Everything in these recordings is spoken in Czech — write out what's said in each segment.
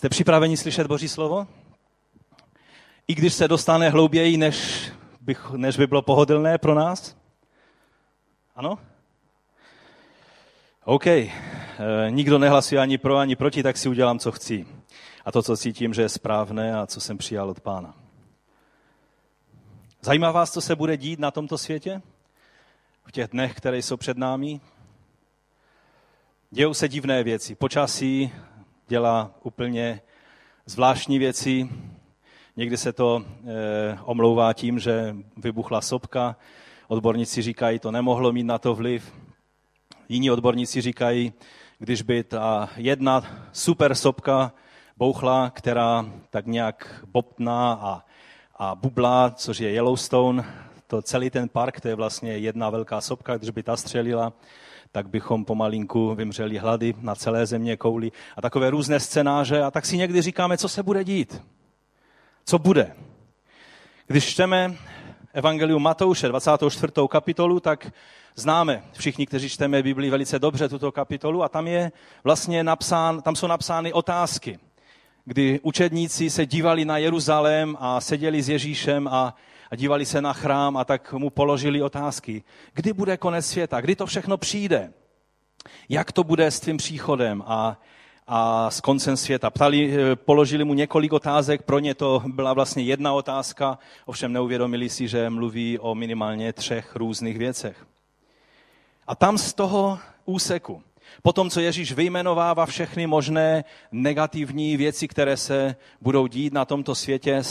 Jste připraveni slyšet Boží slovo? I když se dostane hlouběji, než, bych, než by bylo pohodlné pro nás? Ano? OK. E, nikdo nehlasuje ani pro, ani proti, tak si udělám, co chci. A to, co cítím, že je správné a co jsem přijal od pána. Zajímá vás, co se bude dít na tomto světě? V těch dnech, které jsou před námi? Dějou se divné věci. Počasí dělá úplně zvláštní věci. Někdy se to e, omlouvá tím, že vybuchla sopka. Odborníci říkají, to nemohlo mít na to vliv. Jiní odborníci říkají, když by ta jedna super sopka bouchla, která tak nějak bobtná a, a bublá, což je Yellowstone, to celý ten park, to je vlastně jedna velká sopka, když by ta střelila, tak bychom pomalinku vymřeli hlady na celé země kouli a takové různé scénáře. A tak si někdy říkáme, co se bude dít. Co bude? Když čteme Evangelium Matouše, 24. kapitolu, tak známe všichni, kteří čteme Biblii velice dobře tuto kapitolu a tam je vlastně napsán, tam jsou napsány otázky, kdy učedníci se dívali na Jeruzalém a seděli s Ježíšem a a dívali se na chrám a tak mu položili otázky. Kdy bude konec světa? Kdy to všechno přijde? Jak to bude s tvým příchodem a, a s koncem světa? Ptali, eh, položili mu několik otázek, pro ně to byla vlastně jedna otázka, ovšem neuvědomili si, že mluví o minimálně třech různých věcech. A tam z toho úseku, Potom, co Ježíš vyjmenovává všechny možné negativní věci, které se budou dít na tomto světě,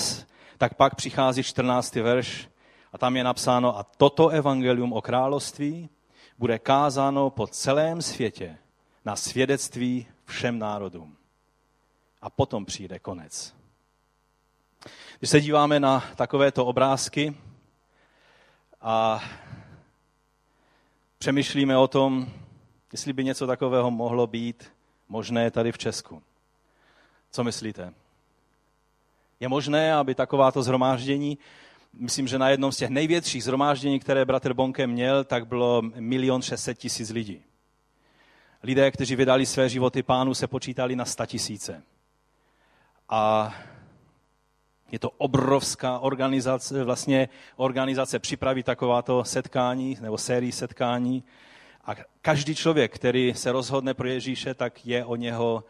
tak pak přichází 14. verš a tam je napsáno, a toto evangelium o království bude kázáno po celém světě na svědectví všem národům. A potom přijde konec. Když se díváme na takovéto obrázky a přemýšlíme o tom, jestli by něco takového mohlo být možné tady v Česku. Co myslíte? Je možné, aby takováto zhromáždění, myslím, že na jednom z těch největších zhromáždění, které bratr Bonke měl, tak bylo milion šestset tisíc lidí. Lidé, kteří vydali své životy pánu, se počítali na sta tisíce. A je to obrovská organizace, vlastně organizace připraví takováto setkání nebo sérii setkání. A každý člověk, který se rozhodne pro Ježíše, tak je o něho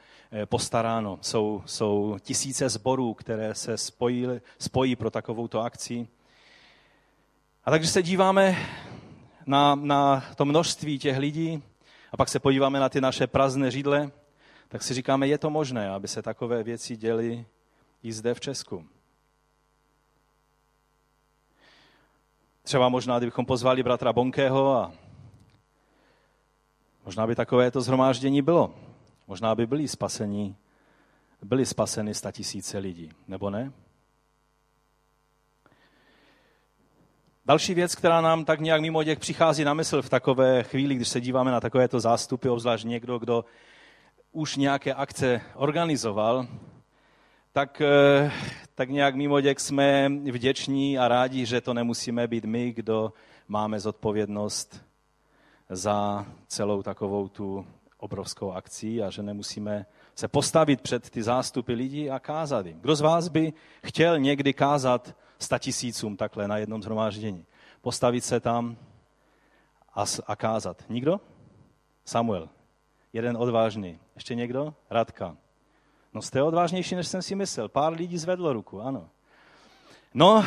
postaráno. Jsou, jsou tisíce zborů, které se spojí, spojí pro takovouto akci. A takže se díváme na, na to množství těch lidí a pak se podíváme na ty naše prázdné židle, tak si říkáme, je to možné, aby se takové věci děly i zde v Česku. Třeba možná, kdybychom pozvali bratra Bonkého a možná by takové to zhromáždění bylo. Možná by byli spaseni, byli spaseny sta tisíce lidí, nebo ne? Další věc, která nám tak nějak mimo děk přichází na mysl v takové chvíli, když se díváme na takovéto zástupy, obzvlášť někdo, kdo už nějaké akce organizoval, tak, eh, tak nějak mimo děk jsme vděční a rádi, že to nemusíme být my, kdo máme zodpovědnost za celou takovou tu obrovskou akcí a že nemusíme se postavit před ty zástupy lidí a kázat jim. Kdo z vás by chtěl někdy kázat statisícům takhle na jednom zhromáždění? Postavit se tam a, a kázat. Nikdo? Samuel. Jeden odvážný. Ještě někdo? Radka. No jste odvážnější, než jsem si myslel. Pár lidí zvedlo ruku, ano. No,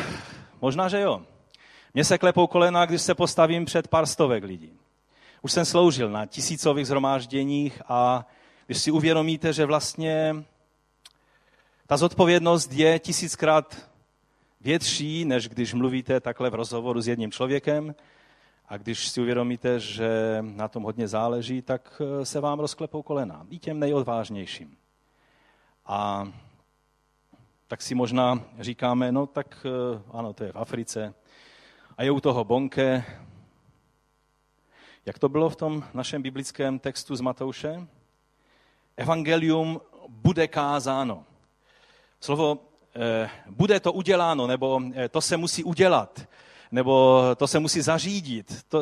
možná, že jo. Mně se klepou kolena, když se postavím před pár stovek lidí. Už jsem sloužil na tisícových zhromážděních a když si uvědomíte, že vlastně ta zodpovědnost je tisíckrát větší, než když mluvíte takhle v rozhovoru s jedním člověkem, a když si uvědomíte, že na tom hodně záleží, tak eh, se vám rozklepou kolena. I těm nejodvážnějším. A tak si možná říkáme, no tak eh, ano, to je v Africe. A je u toho bonke, jak to bylo v tom našem biblickém textu z Matouše? Evangelium bude kázáno. Slovo eh, bude to uděláno, nebo eh, to se musí udělat, nebo to se musí zařídit. To,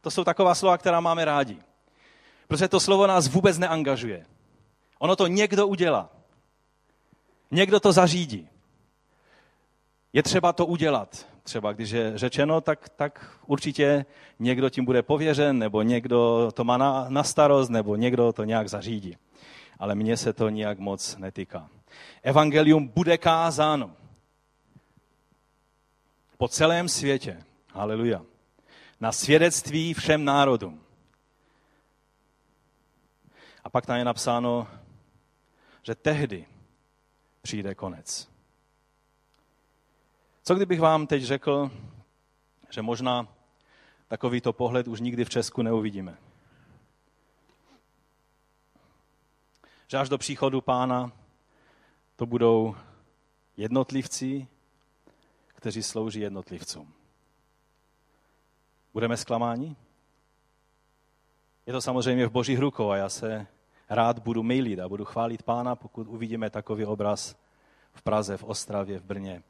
to jsou taková slova, která máme rádi. Protože to slovo nás vůbec neangažuje. Ono to někdo udělá. Někdo to zařídí. Je třeba to udělat. Třeba když je řečeno, tak, tak určitě někdo tím bude pověřen, nebo někdo to má na, na starost, nebo někdo to nějak zařídí. Ale mně se to nijak moc netýká. Evangelium bude kázáno po celém světě. Haleluja. Na svědectví všem národům. A pak tam je napsáno, že tehdy přijde konec. Co kdybych vám teď řekl, že možná takovýto pohled už nikdy v Česku neuvidíme? Že až do příchodu pána to budou jednotlivci, kteří slouží jednotlivcům. Budeme zklamáni? Je to samozřejmě v božích rukou a já se rád budu mailit a budu chválit pána, pokud uvidíme takový obraz v Praze, v Ostravě, v Brně.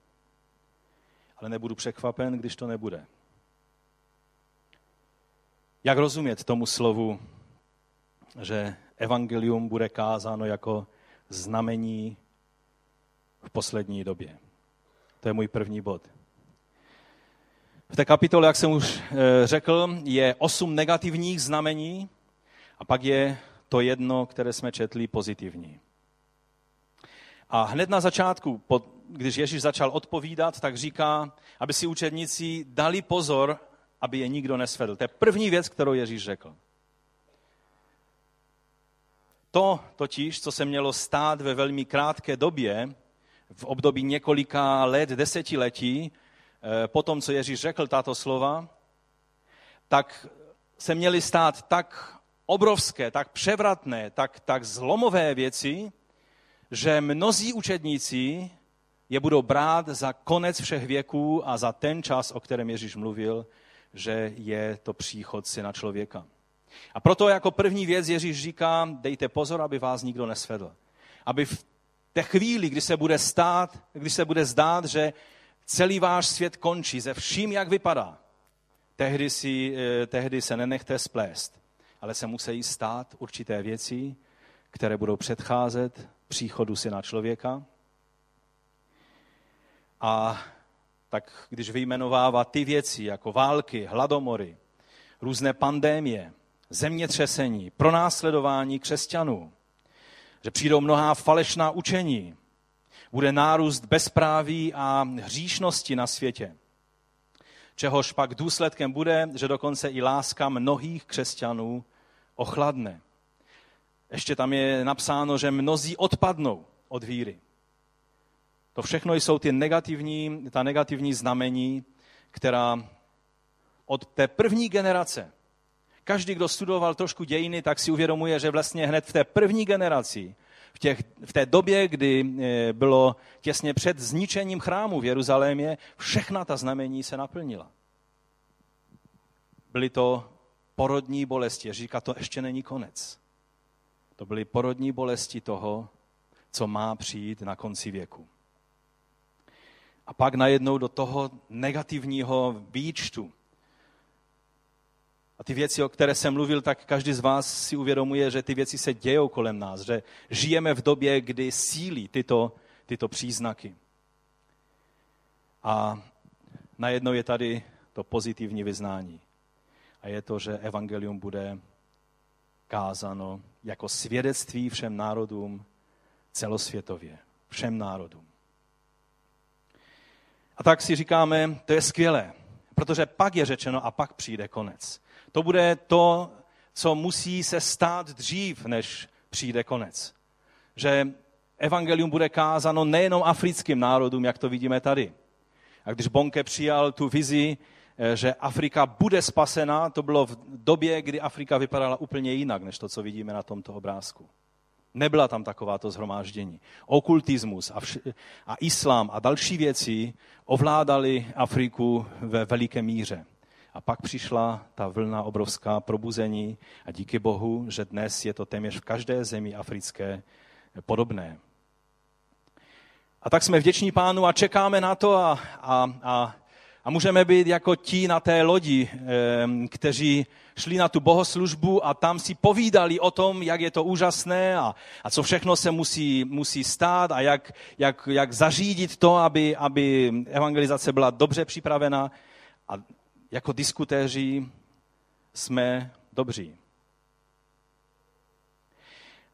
Ale nebudu překvapen, když to nebude. Jak rozumět tomu slovu, že evangelium bude kázáno jako znamení v poslední době? To je můj první bod. V té kapitole, jak jsem už eh, řekl, je osm negativních znamení a pak je to jedno, které jsme četli, pozitivní. A hned na začátku, když Ježíš začal odpovídat, tak říká, aby si učedníci dali pozor, aby je nikdo nesvedl. To je první věc, kterou Ježíš řekl. To totiž, co se mělo stát ve velmi krátké době, v období několika let, desetiletí, eh, po tom, co Ježíš řekl tato slova, tak se měly stát tak obrovské, tak převratné, tak, tak zlomové věci, že mnozí učedníci je budou brát za konec všech věků a za ten čas, o kterém Ježíš mluvil, že je to příchod syna člověka. A proto jako první věc Ježíš říká, dejte pozor, aby vás nikdo nesvedl. Aby v té chvíli, kdy se bude stát, kdy se bude zdát, že celý váš svět končí ze vším, jak vypadá, tehdy, si, eh, tehdy se nenechte splést, ale se musí stát určité věci, které budou předcházet příchodu syna člověka. A tak když vyjmenovává ty věci jako války, hladomory, různé pandémie, zemětřesení, pronásledování křesťanů, že přijdou mnohá falešná učení, bude nárůst bezpráví a hříšnosti na světě. Čehož pak důsledkem bude, že dokonce i láska mnohých křesťanů ochladne. Ještě tam je napsáno, že mnozí odpadnou od víry. To všechno jsou ty negativní, ta negativní znamení, která od té první generace Každý, kdo studoval trošku dějiny, tak si uvědomuje, že vlastně hned v té první generaci, v, těch, v té době, kdy eh, bylo těsně před zničením chrámu v Jeruzalémě, všechna ta znamení se naplnila. Byly to porodní bolesti. Říká, to ještě není konec. To byly porodní bolesti toho, co má přijít na konci věku. A pak najednou do toho negativního výčtu a ty věci, o které jsem mluvil, tak každý z vás si uvědomuje, že ty věci se dějou kolem nás, že žijeme v době, kdy sílí tyto, tyto příznaky. A najednou je tady to pozitivní vyznání. A je to, že evangelium bude kázano jako svědectví všem národům celosvětově. Všem národům. A tak si říkáme, to je skvělé, protože pak je řečeno a pak přijde konec. To bude to, co musí se stát dřív, než přijde konec. Že evangelium bude kázano nejenom africkým národům, jak to vidíme tady. A když Bonke přijal tu vizi, eh, že Afrika bude spasena, to bylo v době, kdy Afrika vypadala úplně jinak, než to, co vidíme na tomto obrázku. Nebyla tam takováto zhromáždění. Okultismus a, vš- a islám a další věci ovládali Afriku ve veliké míře. A pak přišla ta vlna obrovská probuzení a díky Bohu, že dnes je to téměř v každé zemi africké podobné. A tak jsme vděční pánu a čekáme na to a, a, a, A můžeme být jako ti na té lodi, kteří šli na tu bohoslužbu a tam si povídali o tom, jak je to úžasné a, a co všechno se musí, musí stát a jak, jak, jak zařídit to, aby, aby evangelizace byla dobře připravena. A jako diskutéři jsme dobří.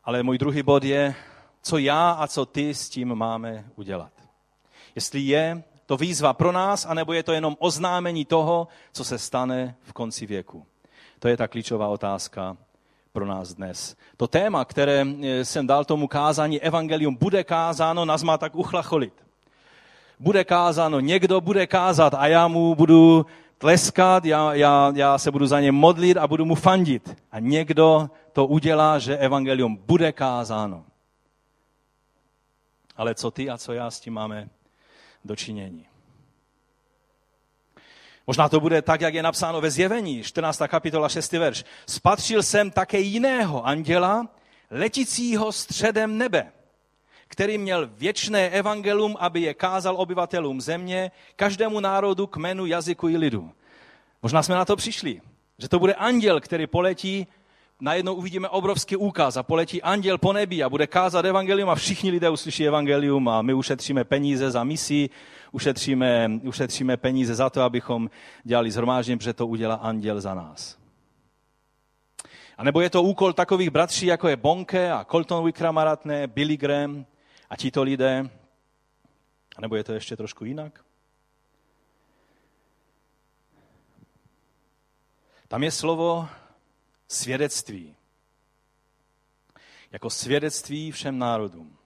Ale můj druhý bod je, co já a co ty s tím máme udělat. Jestli je to výzva pro nás, anebo je to jenom oznámení toho, co se stane v konci věku. To je ta klíčová otázka pro nás dnes. To téma, které eh, jsem dal tomu kázání, evangelium, bude kázáno, nás má tak uchlacholit. Bude kázáno, někdo bude kázat a já mu budu tleskat, já, já, já se budu za ně modlit a budu mu fandit. A někdo to udělá, že evangelium bude kázáno. Ale co ty a co já s tím máme dočinění? Možná to bude tak, jak je napsáno ve zjevení, 14. kapitola 6. verš. Spatřil jsem také jiného anděla, letícího středem nebe, který měl věčné evangelium, aby je kázal obyvatelům země, každému národu, kmenu, jazyku i lidu. Možná jsme na to přišli, že to bude anděl, který poletí, najednou uvidíme obrovský úkaz a poletí anděl po nebi a bude kázat evangelium a všichni lidé uslyší evangelium a my ušetříme peníze za misi, ušetříme, ušetříme peníze za to, abychom dělali zhromáždění, protože to udělá anděl za nás. A nebo je to úkol takových bratří, jako je Bonke a Colton Wickramaratne, Billy Graham a tito lidé. A nebo je to ještě trošku jinak? Tam je slovo svědectví. Jako svědectví všem národům.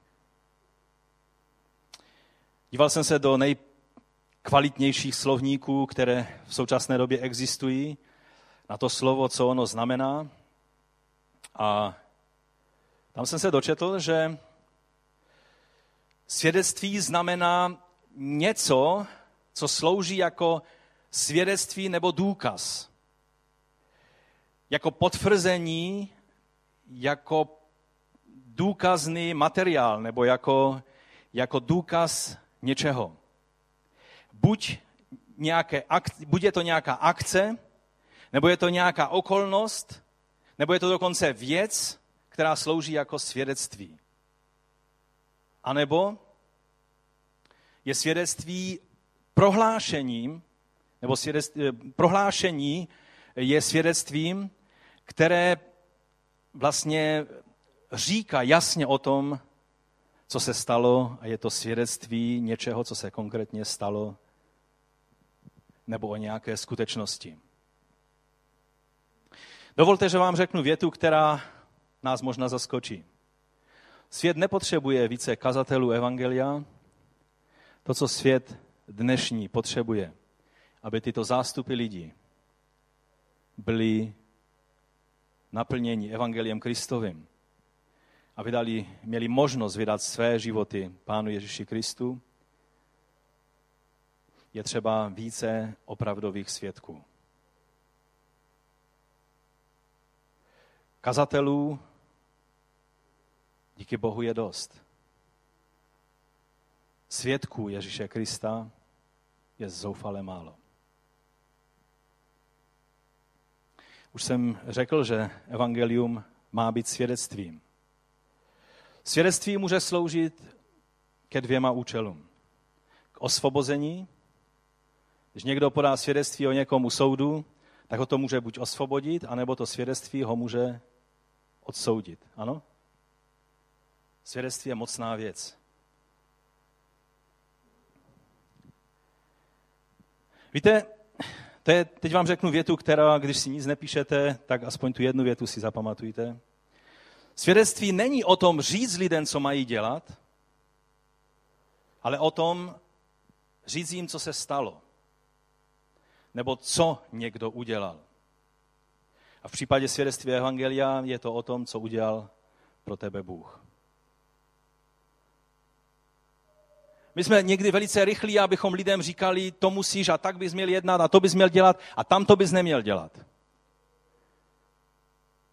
Díval jsem se do nejkvalitnějších slovníků, které v současné době existují, na to slovo, co ono znamená. A tam jsem se dočetl, že svědectví znamená něco, co slouží jako svědectví nebo důkaz. Jako potvrzení, jako důkazný materiál nebo jako, jako důkaz něčeho. Buď, nějaké akce, buď je to nějaká akce, nebo je to nějaká okolnost, nebo je to dokonce věc, která slouží jako svědectví. A nebo je svědectví prohlášením, nebo svědectví, eh, prohlášení je svědectvím, které vlastně říká jasně o tom, co se stalo a je to svědectví něčeho, co se konkrétně stalo nebo o nějaké skutečnosti. Dovolte, že vám řeknu větu, která nás možná zaskočí. Svět nepotřebuje více kazatelů Evangelia. To, co svět dnešní potřebuje, aby tyto zástupy lidí byli naplněni Evangeliem Kristovým, a vydali, měli možnost vydat své životy Pánu Ježíši Kristu, je třeba více opravdových svědků. Kazatelů díky Bohu je dost. Svědků Ježíše Krista je zoufale málo. Už jsem řekl, že evangelium má být svědectvím. Svědectví může sloužit ke dvěma účelům. K osvobození. Když někdo podá svědectví o někom u soudu, tak ho to může buď osvobodit, anebo to svědectví ho může odsoudit. Ano? Svědectví je mocná věc. Víte, to je, teď vám řeknu větu, která, když si nic nepíšete, tak aspoň tu jednu větu si zapamatujte. Svědectví není o tom říct lidem, co mají dělat, ale o tom říct jim, co se stalo. Nebo co někdo udělal. A v případě svědectví Evangelia je to o tom, co udělal pro tebe Bůh. My jsme někdy velice rychlí, abychom lidem říkali, to musíš a tak bys měl jednat a to bys měl dělat a tam to bys neměl dělat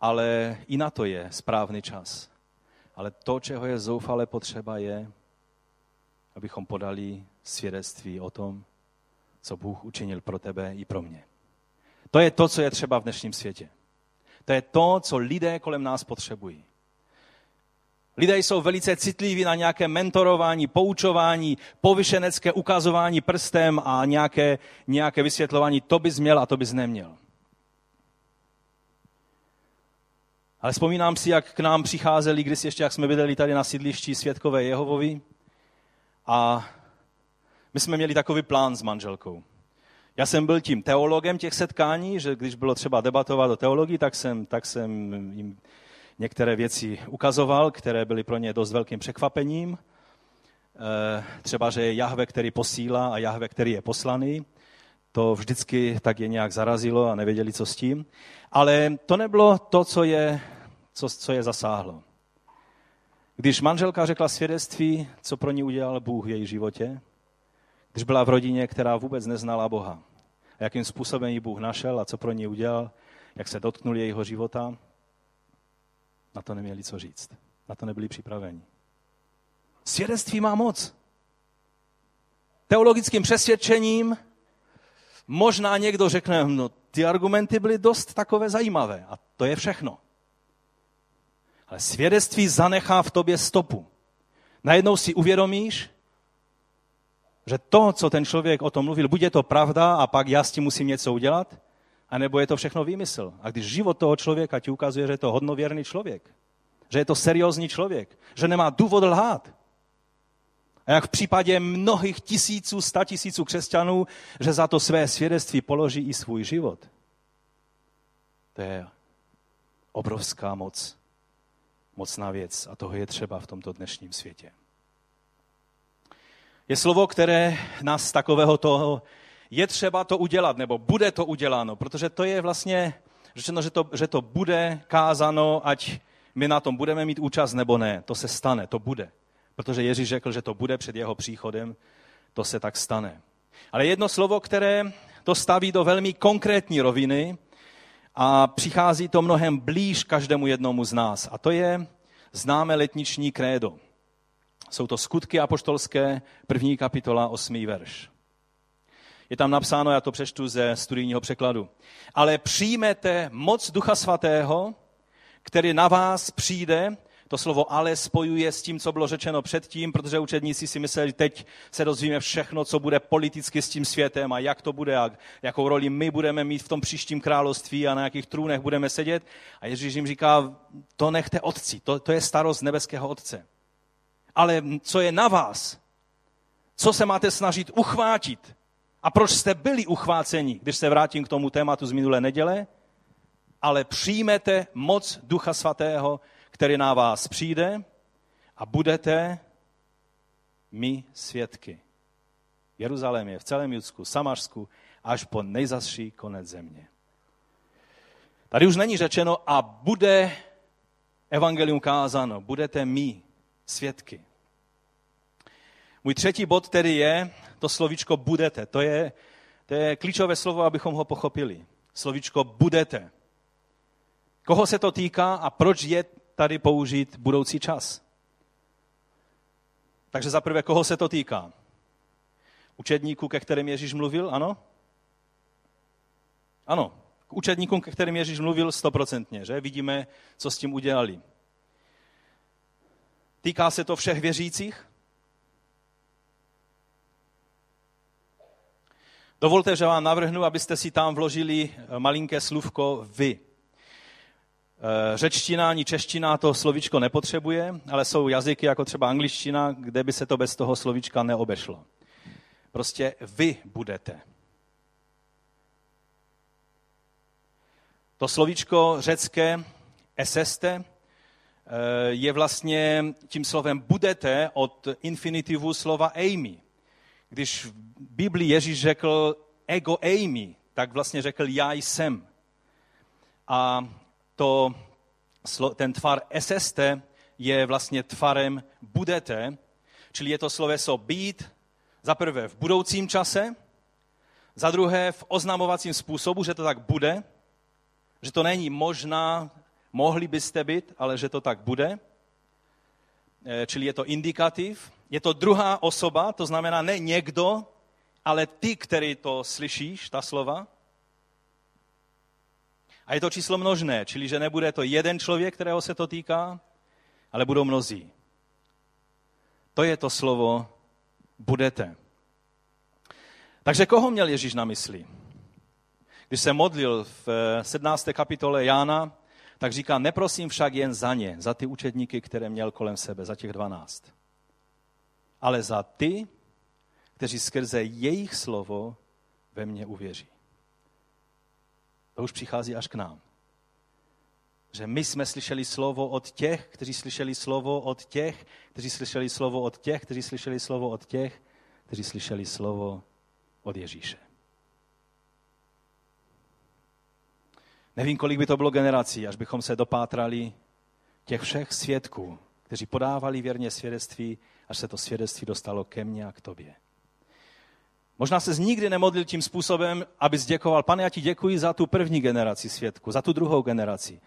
ale i na to je správný čas. Ale to, čeho je zoufale potřeba, je, abychom podali svědectví o tom, co Bůh učinil pro tebe i pro mě. To je to, co je třeba v dnešním světě. To je to, co lidé kolem nás potřebují. Lidé jsou velice citliví na nějaké mentorování, poučování, povyšenecké ukazování prstem a nějaké, nějaké vysvětlování, to bys měl a to bys neměl. Ale vzpomínám si, jak k nám přicházeli, když ještě, jak jsme bydleli tady na sídlišti Světkové Jehovovi a my jsme měli takový plán s manželkou. Já jsem byl tím teologem těch setkání, že když bylo třeba debatovat o teologii, tak jsem, tak jsem jim některé věci ukazoval, které byly pro ně dost velkým překvapením. Eh, třeba, že je Jahve, který posílá a Jahve, který je poslaný. To vždycky tak je nějak zarazilo a nevěděli, co s tím. Ale to nebylo to, co je, co, co je zasáhlo. Když manželka řekla svědectví, co pro ní udělal Bůh v její životě, když byla v rodině, která vůbec neznala Boha, a jakým způsobem ji Bůh našel a co pro ní udělal, jak se dotknul jejího života, na to neměli co říct. Na to nebyli připraveni. Svědectví má moc. Teologickým přesvědčením možná někdo řekne, no ty argumenty byly dost takové zajímavé a to je všechno. Ale svědectví zanechá v tobě stopu. Najednou si uvědomíš, že to, co ten člověk o tom mluvil, buď je to pravda a pak já s tím musím něco udělat, anebo je to všechno výmysl. A když život toho člověka ti ukazuje, že je to hodnověrný člověk, že je to seriózní člověk, že nemá důvod lhát, a jak v případě mnohých tisíců, sta tisíců křesťanů, že za to své svědectví položí i svůj život. To je obrovská moc, mocná věc a toho je třeba v tomto dnešním světě. Je slovo, které nás z takového toho je třeba to udělat, nebo bude to uděláno, protože to je vlastně řečeno, že to, že to bude kázano, ať my na tom budeme mít účast nebo ne. To se stane, to bude. Protože Ježíš řekl, že to bude před jeho příchodem, to se tak stane. Ale jedno slovo, které to staví do velmi konkrétní roviny a přichází to mnohem blíž každému jednomu z nás. A to je známé letniční krédo. Jsou to skutky apoštolské, první kapitola, osmý verš. Je tam napsáno, já to přečtu ze studijního překladu. Ale přijmete moc Ducha Svatého, který na vás přijde, to slovo ale spojuje s tím, co bylo řečeno předtím, protože učedníci si mysleli, teď se dozvíme všechno, co bude politicky s tím světem a jak to bude a jakou roli my budeme mít v tom příštím království a na jakých trůnech budeme sedět. A Ježíš jim říká, to nechte otci, to, to je starost nebeského otce. Ale co je na vás? Co se máte snažit uchvátit? A proč jste byli uchváceni, když se vrátím k tomu tématu z minulé neděle? Ale přijmete moc Ducha Svatého, který na vás přijde a budete my svědky. Jeruzalémě, v celém Judsku, Samařsku, až po nejzasší konec země. Tady už není řečeno a bude evangelium kázáno, budete my svědky. Můj třetí bod tedy je to slovíčko budete. To je, to je klíčové slovo, abychom ho pochopili. Slovíčko budete. Koho se to týká a proč je tady použít budoucí čas? Takže zaprvé, koho se to týká? Učedníků, ke kterým Ježíš mluvil, ano? Ano, k učedníkům, ke kterým Ježíš mluvil stoprocentně, že? Vidíme, co s tím udělali. Týká se to všech věřících? Dovolte, že vám navrhnu, abyste si tam vložili eh, malinké slůvko vy. Eh, řečtina ani čeština to slovíčko nepotřebuje, ale jsou jazyky jako třeba angličtina, kde by se to bez toho slovíčka neobešlo. Prostě vy budete. To slovíčko řecké eseste eh, je vlastně tím slovem budete od infinitivu slova Amy. Když v Biblii Ježíš řekl ego Amy, tak vlastně řekl já jsem. A to, ten tvar SST je vlastně tvarem budete, čili je to sloveso být za prvé v budoucím čase, za druhé v oznamovacím způsobu, že to tak bude, že to není možná, mohli byste být, ale že to tak bude. Eh, čili je to indikativ. Je to druhá osoba, to znamená ne někdo, ale ty, který to slyšíš, ta slova. A je to číslo množné, čili že nebude to jeden člověk, kterého se to týká, ale budou mnozí. To je to slovo budete. Takže koho měl Ježíš na mysli? Když se modlil v 17. Eh, kapitole Jána, tak říká, neprosím však jen za ně, za ty učedníky, které měl kolem sebe, za těch dvanáct, ale za ty, kteří skrze jejich slovo ve mně uvěří. To už přichází až k nám. Že my jsme slyšeli slovo od těch, kteří slyšeli slovo od těch, kteří slyšeli slovo od těch, kteří slyšeli slovo od těch, kteří slyšeli slovo od Ježíše. Nevím, kolik by to bylo generací, až bychom se dopátrali těch všech svědků, kteří podávali věrně svědectví, až se to svědectví dostalo ke mně a k tobě. Možná se nikdy nemodlil tím způsobem, aby zděkoval, pane, já ti děkuji za tu první generaci svědků, za tu druhou generaci,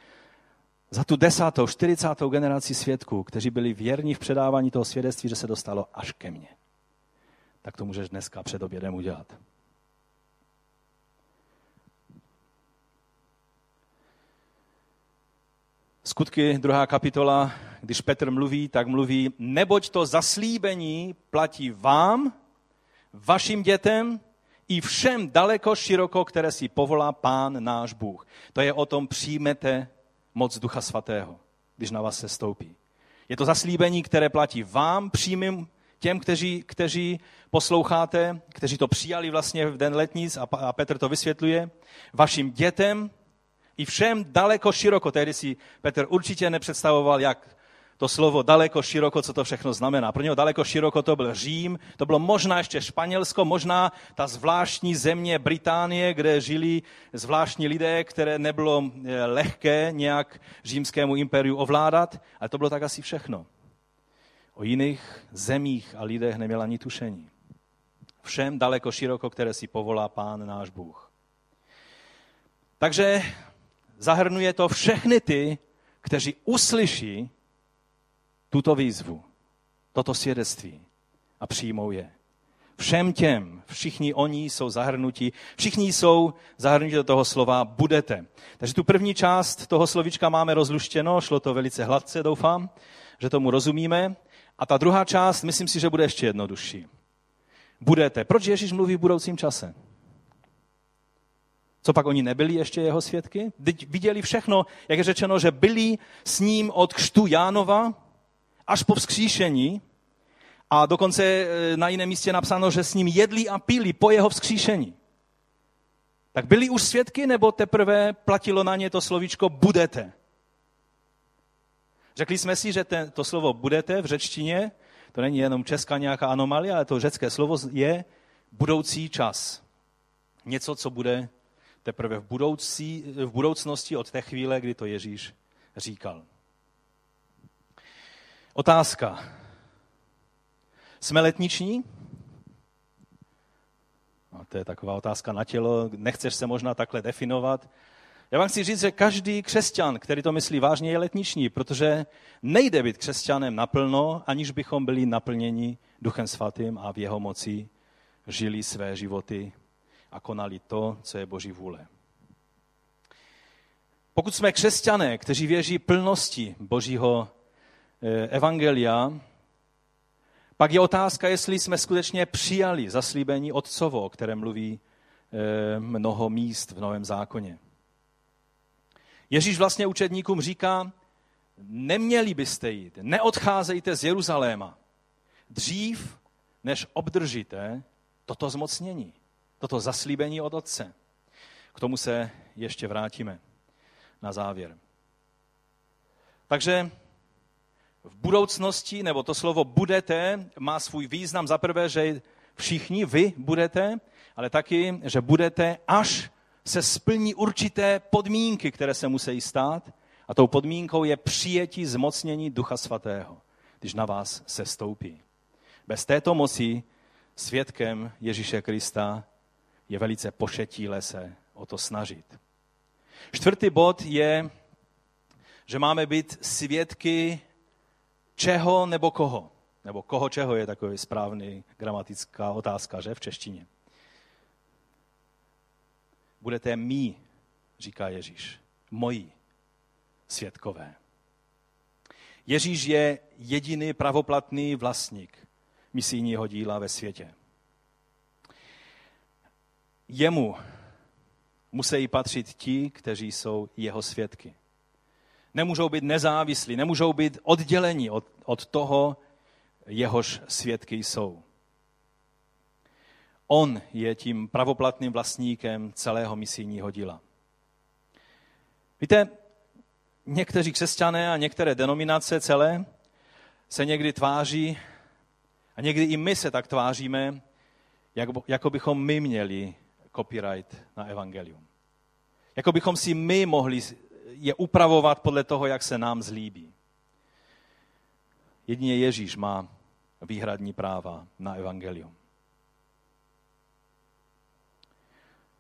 za tu desátou, čtyřicátou generaci svědků, kteří byli věrní v předávání toho svědectví, že se dostalo až ke mně. Tak to můžeš dneska před obědem udělat. Skutky, druhá kapitola, když Petr mluví, tak mluví, neboť to zaslíbení platí vám, vašim dětem i všem daleko široko, které si povolá Pán náš Bůh. To je o tom, přijmete moc Ducha Svatého, když na vás se stoupí. Je to zaslíbení, které platí vám, přímým těm, kteří, kteří posloucháte, kteří to přijali vlastně v den letnic a Petr to vysvětluje, vašim dětem i všem daleko široko. Tehdy si Petr určitě nepředstavoval, jak to slovo daleko široko, co to všechno znamená. Pro něho daleko široko to byl Řím, to bylo možná ještě Španělsko, možná ta zvláštní země Británie, kde žili zvláštní lidé, které nebylo eh, lehké nějak římskému impériu ovládat, ale to bylo tak asi všechno. O jiných zemích a lidech neměla ani tušení. Všem daleko široko, které si povolá pán náš Bůh. Takže zahrnuje to všechny ty, kteří uslyší tuto výzvu, toto svědectví a přijmou je. Všem těm, všichni oni jsou zahrnutí, všichni jsou zahrnutí do toho slova budete. Takže tu první část toho slovička máme rozluštěno, šlo to velice hladce, doufám, že tomu rozumíme. A ta druhá část, myslím si, že bude ještě jednodušší. Budete. Proč Ježíš mluví v budoucím čase? Co pak oni nebyli ještě jeho svědky? Teď viděli všechno, jak je řečeno, že byli s ním od křtu Jánova až po vzkříšení a dokonce e, na jiném místě napsáno, že s ním jedli a pili po jeho vzkříšení. Tak byli už svědky, nebo teprve platilo na ně to slovíčko budete? Řekli jsme si, že to slovo budete v řečtině, to není jenom česká nějaká anomalie, ale to řecké slovo je budoucí čas. Něco, co bude teprve v, budoucí, v budoucnosti od té chvíle, kdy to Ježíš říkal. Otázka. Jsme letniční? No, to je taková otázka na tělo. Nechceš se možná takhle definovat. Já vám chci říct, že každý křesťan, který to myslí vážně, je letniční, protože nejde být křesťanem naplno, aniž bychom byli naplněni Duchem Svatým a v jeho moci žili své životy a konali to, co je Boží vůle. Pokud jsme křesťané, kteří věří plnosti Božího evangelia, pak je otázka, jestli jsme skutečně přijali zaslíbení Otcovo, o kterém mluví eh, mnoho míst v Novém zákoně. Ježíš vlastně učedníkům říká, neměli byste jít, neodcházejte z Jeruzaléma dřív, než obdržíte toto zmocnění, toto zaslíbení od Otce. K tomu se ještě vrátíme na závěr. Takže v budoucnosti, nebo to slovo budete, má svůj význam za prvé, že všichni vy budete, ale taky, že budete, až se splní určité podmínky, které se musí stát. A tou podmínkou je přijetí zmocnění Ducha Svatého, když na vás se stoupí. Bez této moci svědkem Ježíše Krista je velice pošetíle se o to snažit. Čtvrtý bod je, že máme být svědky čeho nebo koho. Nebo koho čeho je takový správný gramatická otázka, že v češtině. budete mý, říká Ježíš, moji světkové. Ježíš je jediný pravoplatný vlastník misijního díla ve světě. Jemu musí patřit ti, kteří jsou jeho svědky. Nemůžou být nezávislí, nemůžou být odděleni od, od toho, jehož svědky jsou. On je tím pravoplatným vlastníkem celého misijního díla. Víte, někteří křesťané a některé denominace celé se někdy tváří, a někdy i my se tak tváříme, jako bychom my měli copyright na evangelium. Jako bychom si my mohli je upravovat podle toho, jak se nám zlíbí. Jedině Ježíš má výhradní práva na evangelium.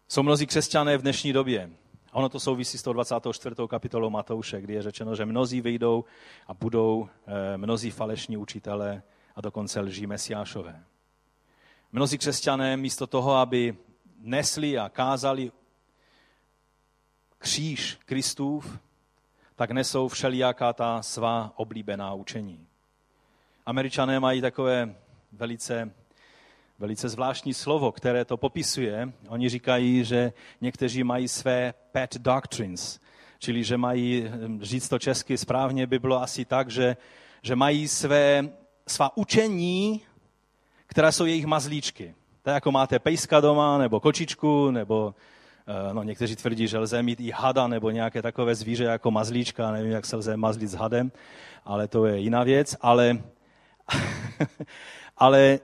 Jsou mnozí křesťané v dnešní době. A ono to souvisí s tou 24. kapitolou Matouše, kdy je řečeno, že mnozí vyjdou a budou eh, mnozí falešní učitelé a dokonce lží mesiášové. Mnozí křesťané místo toho, aby nesli a kázali kříž Kristův, tak nesou všelijaká ta svá oblíbená učení. Američané mají takové velice, velice zvláštní slovo, které to popisuje. Oni říkají, že někteří mají své pet doctrines, čili že mají, říct to česky správně by bylo asi tak, že, že mají své, svá učení, která jsou jejich mazlíčky. Tak jako máte pejska doma, nebo kočičku, nebo no, někteří tvrdí, že lze mít i hada nebo nějaké takové zvíře jako mazlíčka, nevím, jak se lze mazlit s hadem, ale to je jiná věc. Ale, ale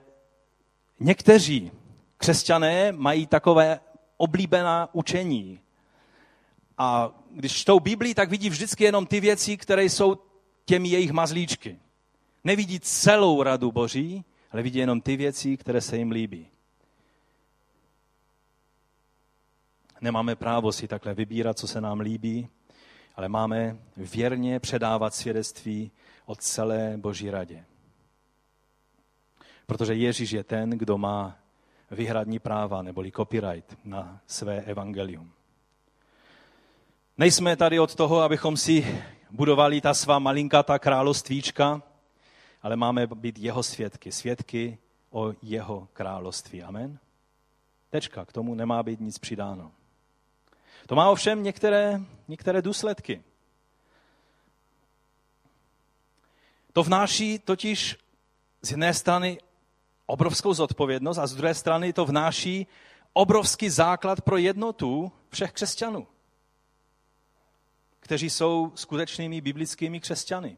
někteří křesťané mají takové oblíbená učení. A když čtou Biblii, tak vidí vždycky jenom ty věci, které jsou těmi jejich mazlíčky. Nevidí celou radu Boží, ale vidí jenom ty věci, které se jim líbí. Nemáme právo si takhle vybírat, co se nám líbí, ale máme věrně předávat svědectví o celé Boží radě. Protože Ježíš je ten, kdo má vyhradní práva neboli copyright na své evangelium. Nejsme tady od toho, abychom si budovali ta svá malinkatá královstvíčka, ale máme být jeho svědky, svědky o jeho království. Amen? Tečka, k tomu nemá být nic přidáno. To má ovšem některé, některé důsledky. To vnáší totiž z jedné strany obrovskou zodpovědnost a z druhé strany to vnáší obrovský základ pro jednotu všech křesťanů, kteří jsou skutečnými biblickými křesťany.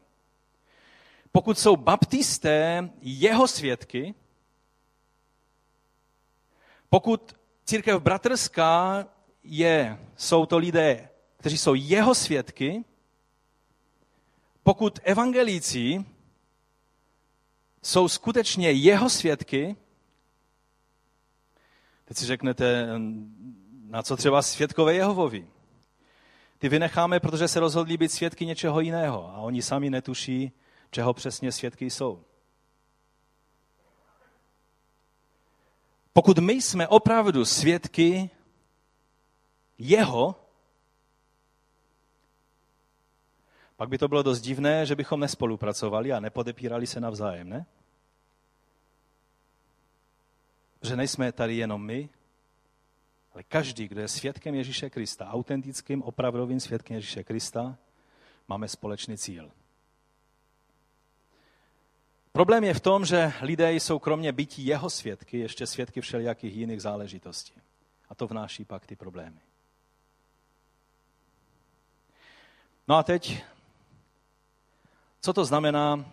Pokud jsou baptisté jeho svědky, pokud církev bratrská je, jsou to lidé, kteří jsou jeho svědky, pokud evangelíci jsou skutečně jeho svědky, teď si řeknete, na co třeba svědkové Jehovovi. Ty vynecháme, protože se rozhodli být svědky něčeho jiného a oni sami netuší, čeho přesně svědky jsou. Pokud my jsme opravdu svědky jeho, pak by to bylo dost divné, že bychom nespolupracovali a nepodepírali se navzájem, ne? Že nejsme tady jenom my, ale každý, kdo je svědkem Ježíše Krista, autentickým, opravdovým svědkem Ježíše Krista, máme společný cíl. Problém je v tom, že lidé jsou kromě bytí jeho svědky ještě svědky všelijakých jiných záležitostí. A to vnáší pak ty problémy. No a teď, co to znamená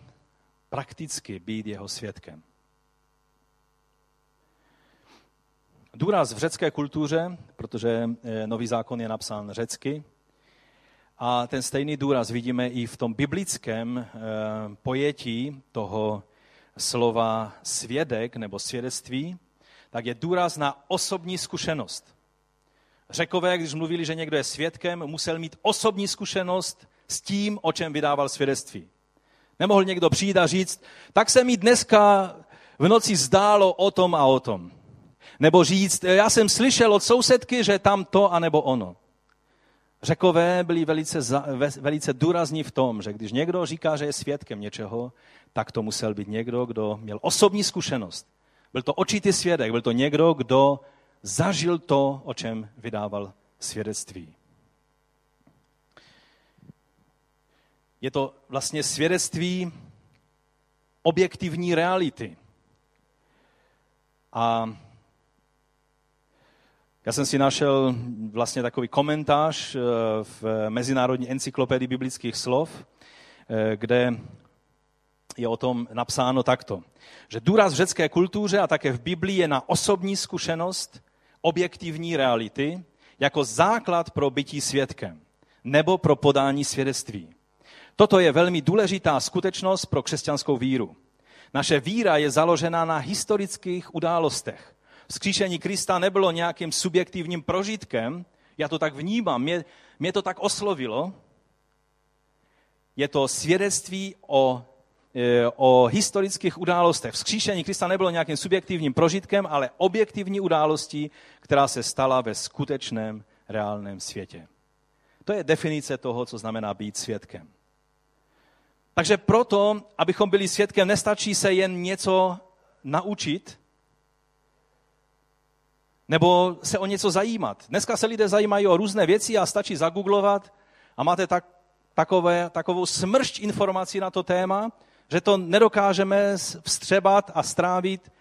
prakticky být jeho svědkem? Důraz v řecké kultuře, protože eh, nový zákon je napsán řecky, a ten stejný důraz vidíme i v tom biblickém eh, pojetí toho slova svědek nebo svědectví, tak je důraz na osobní zkušenost. Řekové, když mluvili, že někdo je svědkem, musel mít osobní zkušenost s tím, o čem vydával svědectví. Nemohl někdo přijít a říct, tak se mi dneska v noci zdálo o tom a o tom. Nebo říct, já jsem slyšel od sousedky, že tam to, anebo ono. Řekové byli velice, velice důrazní v tom, že když někdo říká, že je svědkem něčeho, tak to musel být někdo, kdo měl osobní zkušenost. Byl to očitý svědek, byl to někdo, kdo zažil to, o čem vydával svědectví. Je to vlastně svědectví objektivní reality. A já jsem si našel vlastně takový komentář eh, v Mezinárodní encyklopedii biblických slov, eh, kde je o tom napsáno takto, že důraz v řecké kultuře a také v Biblii je na osobní zkušenost objektivní reality jako základ pro bytí svědkem nebo pro podání svědectví. Toto je velmi důležitá skutečnost pro křesťanskou víru. Naše víra je založena na historických událostech. Skříšení Krista nebylo nějakým subjektivním prožitkem, já to tak vnímám, mě, mě to tak oslovilo. Je to svědectví o, o historických událostech. Vzkříšení Krista nebylo nějakým subjektivním prožitkem, ale objektivní událostí, která se stala ve skutečném reálném světě. To je definice toho, co znamená být svědkem. Takže proto, abychom byli svědkem, nestačí se jen něco naučit, nebo se o něco zajímat. Dneska se lidé zajímají o různé věci a stačí zagooglovat a máte tak, takové, takovou smršť informací na to téma, že to nedokážeme vstřebat a strávit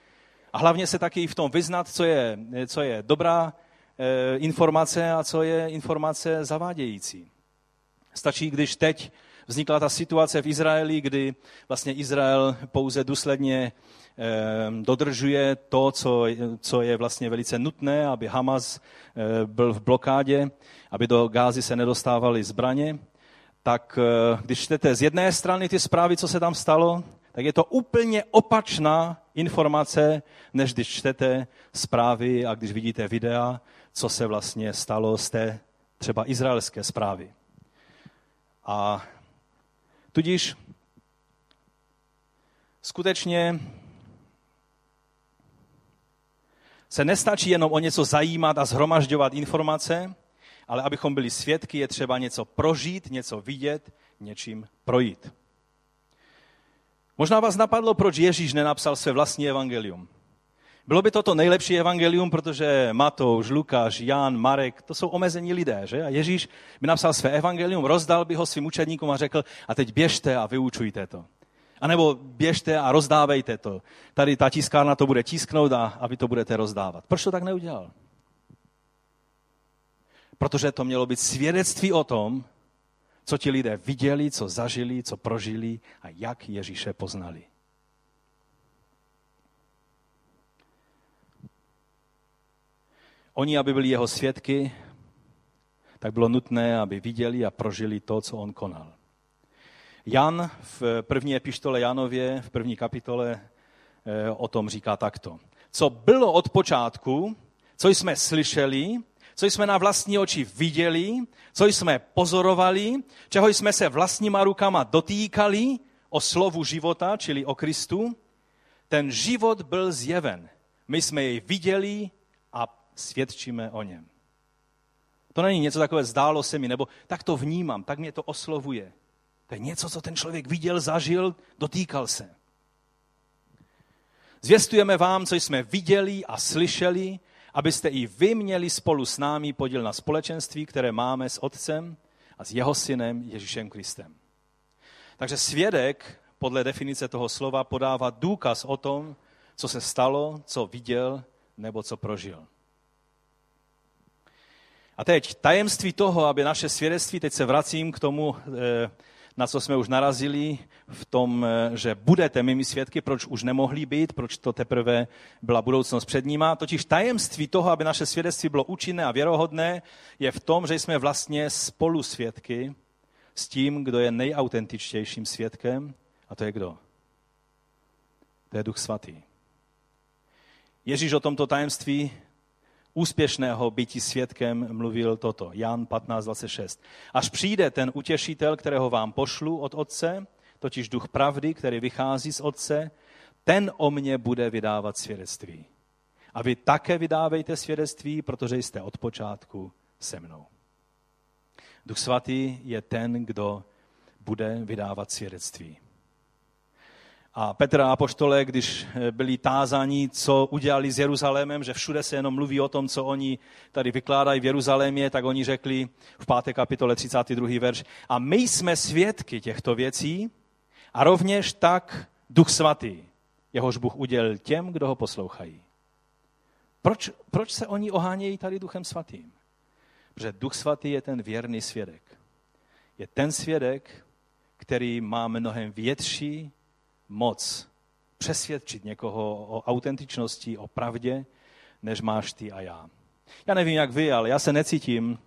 a hlavně se taky v tom vyznat, co je, co je dobrá e, informace a co je informace zavádějící. Stačí, když teď vznikla ta situace v Izraeli, kdy vlastně Izrael pouze důsledně Ehm, dodržuje to, co, co je vlastně velice nutné, aby Hamas eh, byl v blokádě, aby do Gázy se nedostávaly zbraně, tak eh, když čtete z jedné strany ty zprávy, co se tam stalo, tak je to úplně opačná informace, než když čtete zprávy a když vidíte videa, co se vlastně stalo z té třeba izraelské zprávy. A tudíž skutečně se nestačí jenom o něco zajímat a zhromažďovat informace, ale abychom byli svědky, je třeba něco prožít, něco vidět, něčím projít. Možná vás napadlo, proč Ježíš nenapsal své vlastní evangelium. Bylo by to to nejlepší evangelium, protože Matouš, Lukáš, Jan, Marek, to jsou omezení lidé, že? A Ježíš by napsal své evangelium, rozdal by ho svým učedníkům a řekl, a teď běžte a vyučujte to. A nebo běžte a rozdávejte to. Tady ta tiskárna to bude tisknout a, a vy to budete rozdávat. Proč to tak neudělal? Protože to mělo být svědectví o tom, co ti lidé viděli, co zažili, co prožili a jak Ježíše poznali. Oni, aby byli jeho svědky, tak bylo nutné, aby viděli a prožili to, co on konal. Jan v první epištole Janově, v první kapitole eh, o tom říká takto. Co bylo od počátku, co jsme slyšeli, co jsme na vlastní oči viděli, co jsme pozorovali, čeho jsme se vlastníma rukama dotýkali o slovu života, čili o Kristu, ten život byl zjeven. My jsme jej viděli a svědčíme o něm. To není něco takové, zdálo se mi, nebo tak to vnímám, tak mě to oslovuje. To je něco, co ten člověk viděl, zažil, dotýkal se. Zvěstujeme vám, co jsme viděli a slyšeli, abyste i vy měli spolu s námi podíl na společenství, které máme s Otcem a s jeho synem Ježíšem Kristem. Takže svědek podle definice toho slova podává důkaz o tom, co se stalo, co viděl nebo co prožil. A teď tajemství toho, aby naše svědectví, teď se vracím k tomu, eh, na co jsme už narazili v tom, eh, že budete mými svědky, proč už nemohli být, proč to teprve byla budoucnost před nima. Totiž tajemství toho, aby naše svědectví bylo účinné a věrohodné, je v tom, že jsme vlastně spolu svědky s tím, kdo je nejautentičtějším svědkem, a to je kdo? To je Duch Svatý. Ježíš o tomto tajemství úspěšného bytí svědkem mluvil toto. Jan 15.26. Až přijde ten utěšitel, kterého vám pošlu od Otce, totiž duch pravdy, který vychází z Otce, ten o mně bude vydávat svědectví. A vy také vydávejte svědectví, protože jste od počátku se mnou. Duch svatý je ten, kdo bude vydávat svědectví. A Petr a Apoštole, když byli tázaní, co udělali s Jeruzalémem, že všude se jenom mluví o tom, co oni tady vykládají v Jeruzalémě, tak oni řekli v 5. kapitole 32. verš, a my jsme svědky těchto věcí a rovněž tak Duch Svatý, jehož Bůh udělil těm, kdo ho poslouchají. Proč, proč se oni ohánějí tady Duchem Svatým? Protože Duch Svatý je ten věrný svědek. Je ten svědek, který má mnohem větší moc přesvědčit někoho o autentičnosti, o pravdě, než máš ty a já. Já nevím, jak vy, ale já se necítím,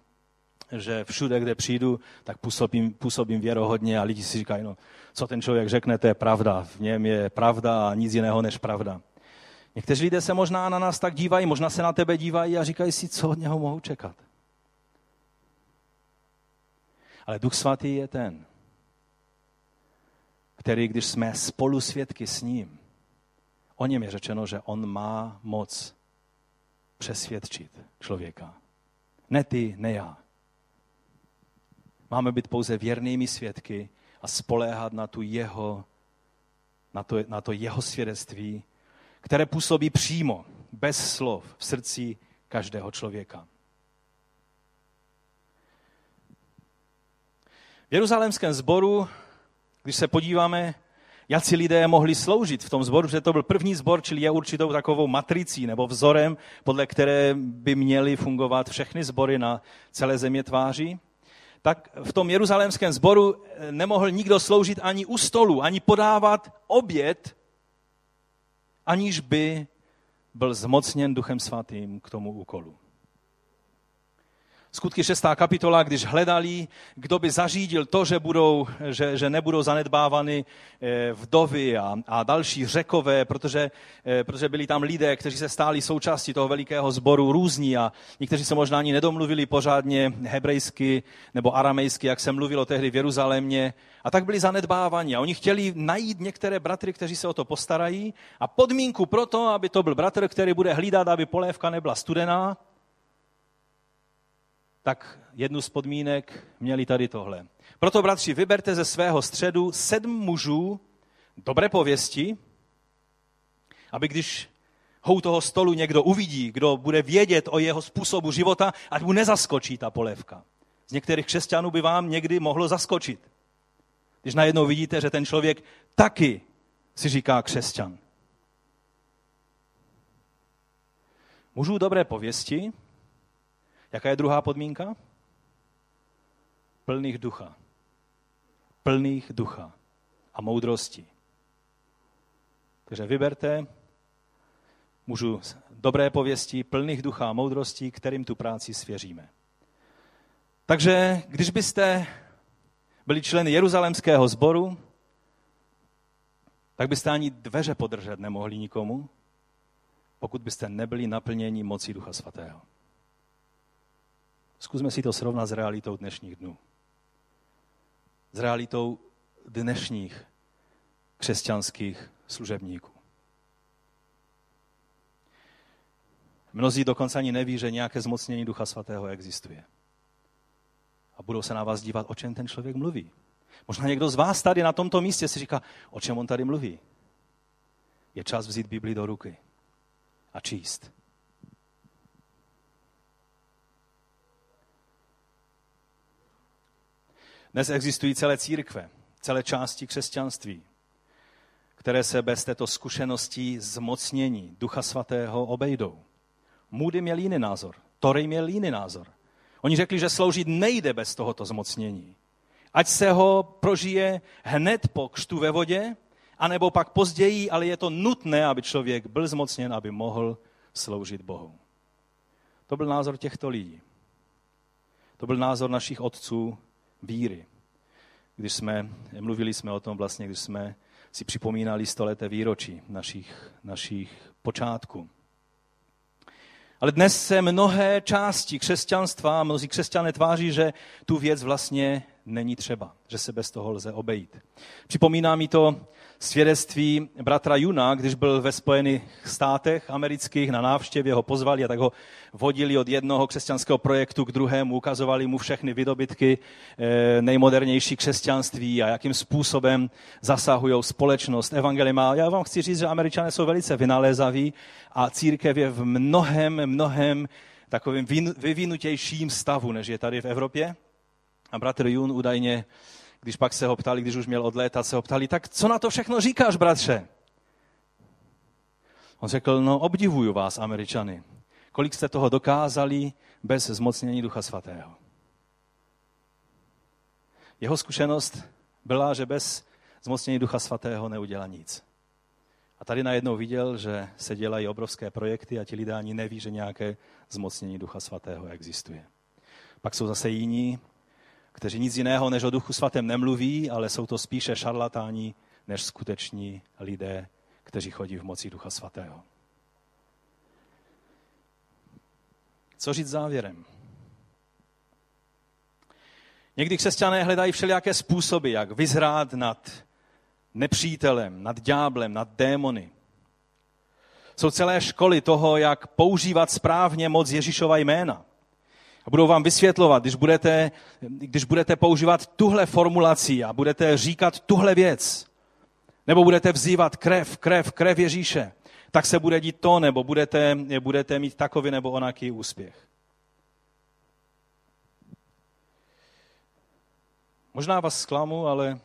že všude, kde přijdu, tak působím, působím věrohodně a lidi si říkají, no, co ten člověk řekne, to je pravda. V něm je pravda a nic jiného než pravda. Někteří lidé se možná na nás tak dívají, možná se na tebe dívají a říkají si, co od něho mohou čekat. Ale Duch Svatý je ten, který, když jsme spolu svědky s ním, o něm je řečeno, že on má moc přesvědčit člověka. Ne ty, ne já. Máme být pouze věrnými svědky a spoléhat na, tu jeho, na, to, na to jeho svědectví, které působí přímo, bez slov, v srdci každého člověka. V jeruzalémském sboru, když se podíváme, jak si lidé mohli sloužit v tom sboru, že to byl první sbor, čili je určitou takovou matricí nebo vzorem, podle které by měly fungovat všechny sbory na celé země tváří, tak v tom jeruzalémském sboru nemohl nikdo sloužit ani u stolu, ani podávat oběd, aniž by byl zmocněn Duchem Svatým k tomu úkolu. Skutky 6. kapitola, když hledali, kdo by zařídil to, že, budou, že, že nebudou zanedbávány eh, vdovy a, a další řekové, protože, eh, protože byli tam lidé, kteří se stáli součástí toho velikého sboru různí a někteří se možná ani nedomluvili pořádně hebrejsky nebo aramejsky, jak se mluvilo tehdy v Jeruzalémě. A tak byli zanedbáváni. A oni chtěli najít některé bratry, kteří se o to postarají. A podmínku pro to, aby to byl bratr, který bude hlídat, aby polévka nebyla studená, tak jednu z podmínek měli tady tohle. Proto, bratři, vyberte ze svého středu sedm mužů dobré pověsti, aby když hou toho stolu někdo uvidí, kdo bude vědět o jeho způsobu života, ať mu nezaskočí ta polévka. Z některých křesťanů by vám někdy mohlo zaskočit. Když najednou vidíte, že ten člověk taky si říká křesťan. Mužů dobré pověsti, Jaká je druhá podmínka? Plných ducha. Plných ducha a moudrosti. Takže vyberte mužu dobré pověsti, plných ducha a moudrosti, kterým tu práci svěříme. Takže když byste byli členy Jeruzalemského sboru, tak byste ani dveře podržet nemohli nikomu, pokud byste nebyli naplněni mocí Ducha Svatého. Zkusme si to srovnat s realitou dnešních dnů. S realitou dnešních křesťanských služebníků. Mnozí dokonce ani neví, že nějaké zmocnění Ducha Svatého existuje. A budou se na vás dívat, o čem ten člověk mluví. Možná někdo z vás tady na tomto místě si říká, o čem on tady mluví. Je čas vzít Bibli do ruky a číst. Dnes existují celé církve, celé části křesťanství, které se bez této zkušenosti zmocnění Ducha Svatého obejdou. Moody měl jiný názor, Tory měl jiný názor. Oni řekli, že sloužit nejde bez tohoto zmocnění. Ať se ho prožije hned po křtu ve vodě, anebo pak později, ale je to nutné, aby člověk byl zmocněn, aby mohl sloužit Bohu. To byl názor těchto lidí. To byl názor našich otců víry. Když jsme, mluvili jsme o tom vlastně, když jsme si připomínali stoleté výročí našich, našich počátků. Ale dnes se mnohé části křesťanstva, mnozí křesťané tváří, že tu věc vlastně není třeba, že se bez toho lze obejít. Připomíná mi to svědectví bratra Juna, když byl ve Spojených státech amerických na návštěvě, ho pozvali a tak ho vodili od jednoho křesťanského projektu k druhému, ukazovali mu všechny vydobytky eh, nejmodernější křesťanství a jakým způsobem zasahují společnost evangelium. Já vám chci říct, že američané jsou velice vynalézaví a církev je v mnohem, mnohem takovým vyvinutějším stavu, než je tady v Evropě. A bratr Jun údajně, když pak se ho ptali, když už měl odlétat, se ho ptali, tak co na to všechno říkáš, bratře? On řekl, no obdivuju vás, američany. Kolik jste toho dokázali bez zmocnění Ducha Svatého? Jeho zkušenost byla, že bez zmocnění Ducha Svatého neudělá nic. A tady najednou viděl, že se dělají obrovské projekty a ti lidé ani neví, že nějaké zmocnění Ducha Svatého existuje. Pak jsou zase jiní, kteří nic jiného než o Duchu Svatém nemluví, ale jsou to spíše šarlatáni než skuteční lidé, kteří chodí v moci Ducha Svatého. Co říct závěrem? Někdy křesťané hledají všelijaké způsoby, jak vyzrát nad nepřítelem, nad ďáblem, nad démony. Jsou celé školy toho, jak používat správně moc Ježíšova jména. A budou vám vysvětlovat, když budete, když budete používat tuhle formulaci a budete říkat tuhle věc, nebo budete vzývat krev, krev, krev Ježíše, tak se bude dít to, nebo budete, budete mít takový nebo onaký úspěch. Možná vás zklamu, ale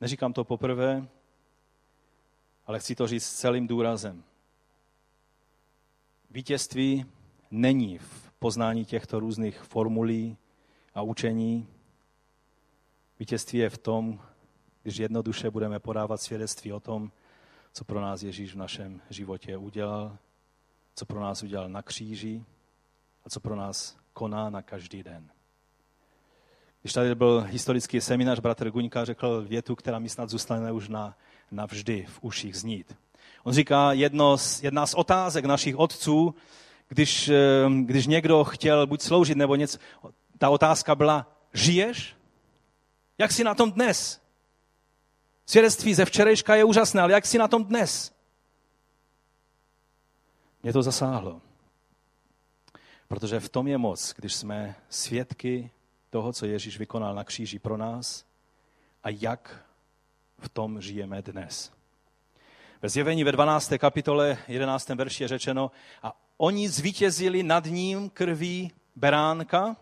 neříkám to poprvé, ale chci to říct s celým důrazem. Vítězství není v poznání těchto různých formulí a učení. Vítězství je v tom, když jednoduše budeme podávat svědectví o tom, co pro nás Ježíš v našem životě udělal, co pro nás udělal na kříži a co pro nás koná na každý den. Když tady byl historický seminář, bratr Guňka řekl větu, která mi snad zůstane už na, navždy v uších znít. On říká, jedno z, jedna z otázek našich otců, když, když někdo chtěl buď sloužit nebo něco, ta otázka byla, žiješ? Jak jsi na tom dnes? Svědectví ze včerejška je úžasné, ale jak jsi na tom dnes? Mě to zasáhlo. Protože v tom je moc, když jsme svědky toho, co Ježíš vykonal na kříži pro nás a jak v tom žijeme dnes. Ve zjevení ve 12. kapitole 11. verši je řečeno a oni zvítězili nad ním krví beránka,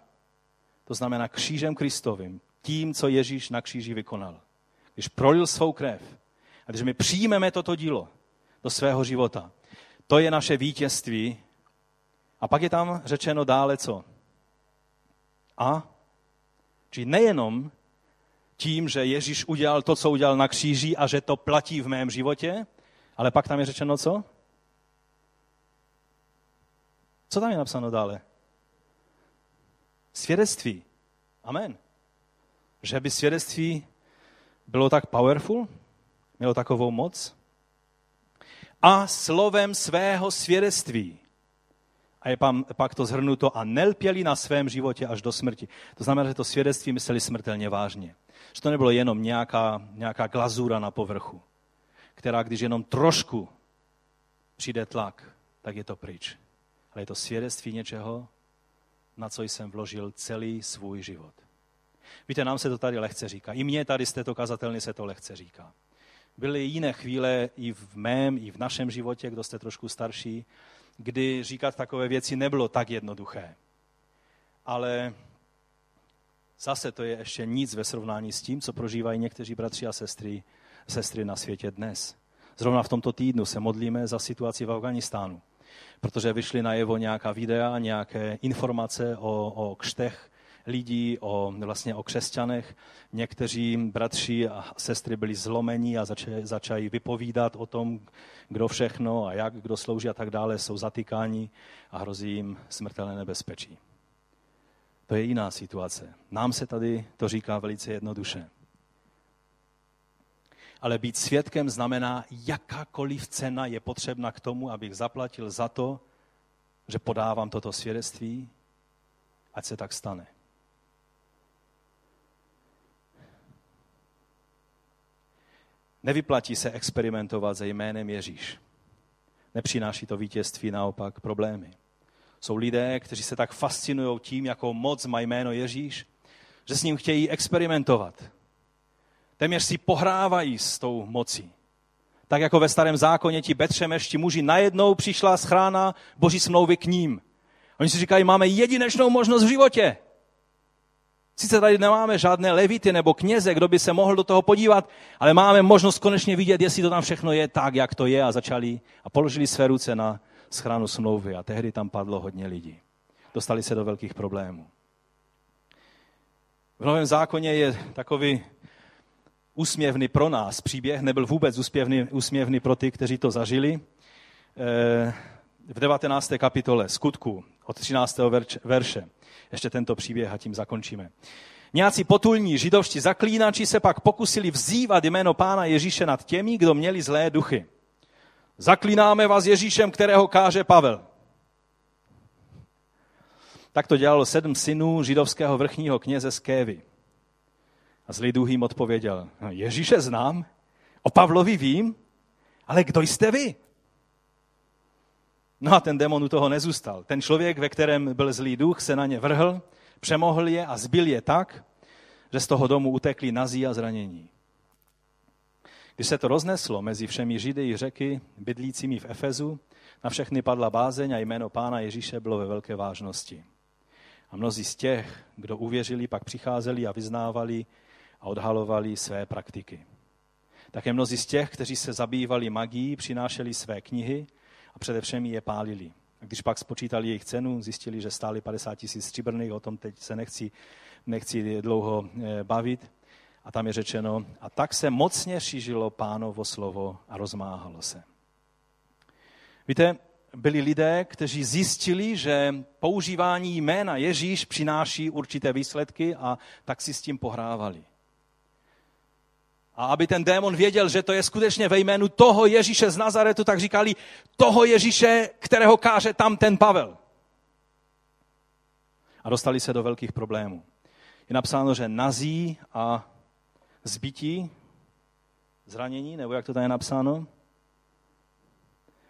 to znamená křížem Kristovým, tím, co Ježíš na kříži vykonal. Když prolil svou krev a když my přijmeme toto dílo do svého života, to je naše vítězství. A pak je tam řečeno dále co? A? Či nejenom tím, že Ježíš udělal to, co udělal na kříži a že to platí v mém životě, ale pak tam je řečeno co? Co tam je napsáno dále? Svědectví. Amen. Že by svědectví bylo tak powerful, mělo takovou moc. A slovem svého svědectví. A je pak to zhrnuto a nelpěli na svém životě až do smrti. To znamená, že to svědectví mysleli smrtelně vážně. Že to nebylo jenom nějaká, nějaká glazura na povrchu, která když jenom trošku přijde tlak, tak je to pryč ale je to svědectví něčeho, na co jsem vložil celý svůj život. Víte, nám se to tady lehce říká. I mně tady z této kazatelny se to lehce říká. Byly jiné chvíle i v mém, i v našem životě, kdo jste trošku starší, kdy říkat takové věci nebylo tak jednoduché. Ale zase to je ještě nic ve srovnání s tím, co prožívají někteří bratři a sestry, sestry na světě dnes. Zrovna v tomto týdnu se modlíme za situaci v Afganistánu protože vyšly najevo nějaká videa, nějaké informace o, o křtech lidí, o, vlastně o křesťanech. Někteří bratři a sestry byli zlomení a začali, začali vypovídat o tom, kdo všechno a jak, kdo slouží a tak dále, jsou zatýkáni a hrozí jim smrtelné nebezpečí. To je jiná situace. Nám se tady to říká velice jednoduše ale být svědkem znamená, jakákoliv cena je potřebna k tomu, abych zaplatil za to, že podávám toto svědectví, ať se tak stane. Nevyplatí se experimentovat se jménem Ježíš. Nepřináší to vítězství, naopak problémy. Jsou lidé, kteří se tak fascinují tím, jakou moc má jméno Ježíš, že s ním chtějí experimentovat. Téměř si pohrávají s tou mocí. Tak jako ve starém zákoně ti betřemešti muži najednou přišla schrána boží smlouvy k ním. Oni si říkají, máme jedinečnou možnost v životě. Sice tady nemáme žádné levity nebo kněze, kdo by se mohl do toho podívat, ale máme možnost konečně vidět, jestli to tam všechno je tak, jak to je a začali a položili své ruce na schránu smlouvy a tehdy tam padlo hodně lidí. Dostali se do velkých problémů. V Novém zákoně je takový úsměvný pro nás příběh, nebyl vůbec úsměvný, úsměvný pro ty, kteří to zažili. Eh, v 19. kapitole skutku od 13. verše. Ještě tento příběh a tím zakončíme. Nějací potulní židovští zaklínači se pak pokusili vzývat jméno pána Ježíše nad těmi, kdo měli zlé duchy. Zaklínáme vás Ježíšem, kterého káže Pavel. Tak to dělalo sedm synů židovského vrchního kněze z Kévy. A zlý duch jim odpověděl, Ježíše znám, o Pavlovi vím, ale kdo jste vy? No a ten demon u toho nezůstal. Ten člověk, ve kterém byl zlý duch, se na ně vrhl, přemohl je a zbil je tak, že z toho domu utekli nazí a zranění. Když se to rozneslo mezi všemi Židy i řeky, bydlícími v Efezu, na všechny padla bázeň a jméno pána Ježíše bylo ve velké vážnosti. A mnozí z těch, kdo uvěřili, pak přicházeli a vyznávali a odhalovali své praktiky. Také mnozí z těch, kteří se zabývali magií, přinášeli své knihy a především je pálili. A když pak spočítali jejich cenu, zjistili, že stály 50 tisíc stříbrných, o tom teď se nechci, nechci dlouho eh, bavit. A tam je řečeno, a tak se mocně šířilo pánovo slovo a rozmáhalo se. Víte, byli lidé, kteří zjistili, že používání jména Ježíš přináší určité výsledky a tak si s tím pohrávali. A aby ten démon věděl, že to je skutečně ve jménu toho Ježíše z Nazaretu, tak říkali toho Ježíše, kterého káže tam ten Pavel. A dostali se do velkých problémů. Je napsáno, že nazí a zbytí, zranění, nebo jak to tady je napsáno.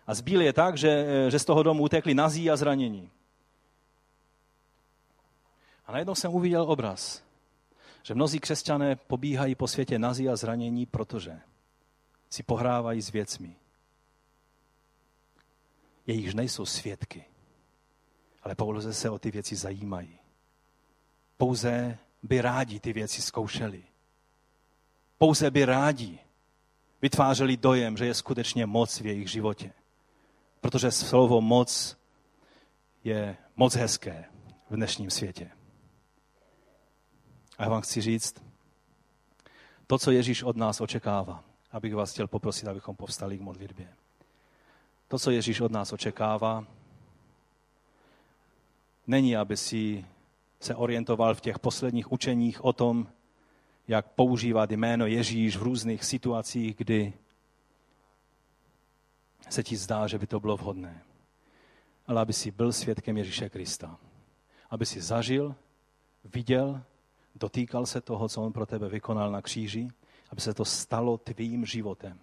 A zbíl je tak, že, že z toho domu utekli nazí a zranění. A najednou jsem uviděl obraz že mnozí křesťané pobíhají po světě nazí a zranění, protože si pohrávají s věcmi. Jejichž nejsou svědky, ale pouze se o ty věci zajímají. Pouze by rádi ty věci zkoušeli. Pouze by rádi vytvářeli dojem, že je skutečně moc v jejich životě. Protože slovo moc je moc hezké v dnešním světě. A já vám chci říct, to, co Ježíš od nás očekává, abych vás chtěl poprosit, abychom povstali k modlitbě. To, co Ježíš od nás očekává, není, aby si se orientoval v těch posledních učeních o tom, jak používat jméno Ježíš v různých situacích, kdy se ti zdá, že by to bylo vhodné. Ale aby si byl svědkem Ježíše Krista. Aby si zažil, viděl dotýkal se toho, co on pro tebe vykonal na kříži, aby se to stalo tvým životem.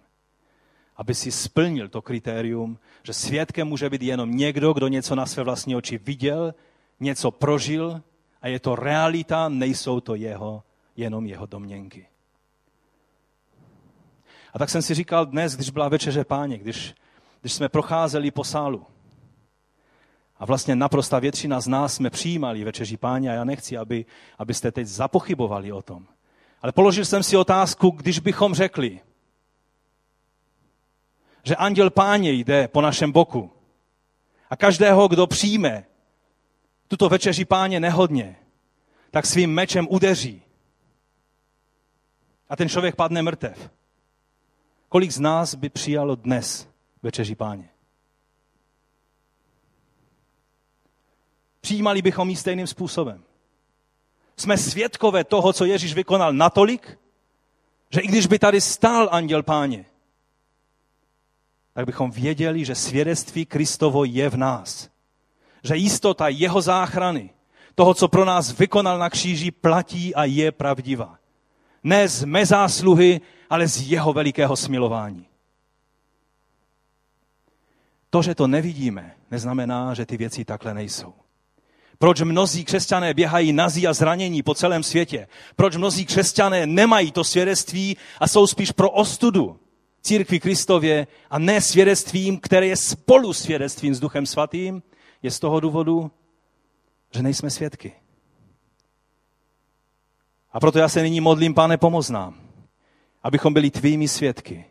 Aby si splnil to kritérium, že svědkem může být jenom někdo, kdo něco na své vlastní oči viděl, něco prožil a je to realita, nejsou to jeho, jenom jeho domněnky. A tak jsem si říkal dnes, když byla večeře páně, když, když jsme procházeli po sálu, a vlastně naprosta většina z nás jsme přijímali večeří páně a já nechci, aby, abyste teď zapochybovali o tom. Ale položil jsem si otázku, když bychom řekli, že anděl páně jde po našem boku a každého, kdo přijme tuto večeří páně nehodně, tak svým mečem udeří. A ten člověk padne mrtev. Kolik z nás by přijalo dnes večeří páně? Přijímali bychom ji stejným způsobem. Jsme svědkové toho, co Ježíš vykonal natolik, že i když by tady stál anděl páně, tak bychom věděli, že svědectví Kristovo je v nás. Že jistota jeho záchrany, toho, co pro nás vykonal na kříži, platí a je pravdivá. Ne z mé zásluhy, ale z jeho velikého smilování. To, že to nevidíme, neznamená, že ty věci takhle nejsou. Proč mnozí křesťané běhají nazí a zranění po celém světě? Proč mnozí křesťané nemají to svědectví a jsou spíš pro ostudu církvi Kristově a ne svědectvím, které je spolu svědectvím s Duchem Svatým? Je z toho důvodu, že nejsme svědky. A proto já se nyní modlím, pane, pomoz nám, abychom byli tvými svědky.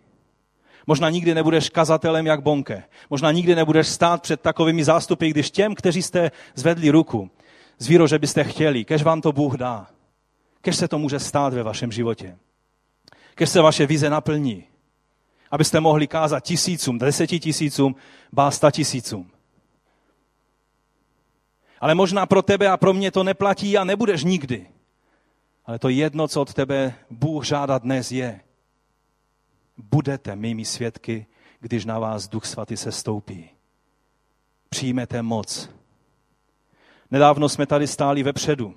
Možná nikdy nebudeš kazatelem jak Bonke. Možná nikdy nebudeš stát před takovými zástupy, když těm, kteří jste zvedli ruku, zvíro, že byste chtěli, kež vám to Bůh dá. Kež se to může stát ve vašem životě. Kež se vaše vize naplní. Abyste mohli kázat tisícům, deseti tisícům, bá sta tisícům. Ale možná pro tebe a pro mě to neplatí a nebudeš nikdy. Ale to jedno, co od tebe Bůh žádá dnes je, budete mými svědky, když na vás Duch Svatý se stoupí. Přijmete moc. Nedávno jsme tady stáli vepředu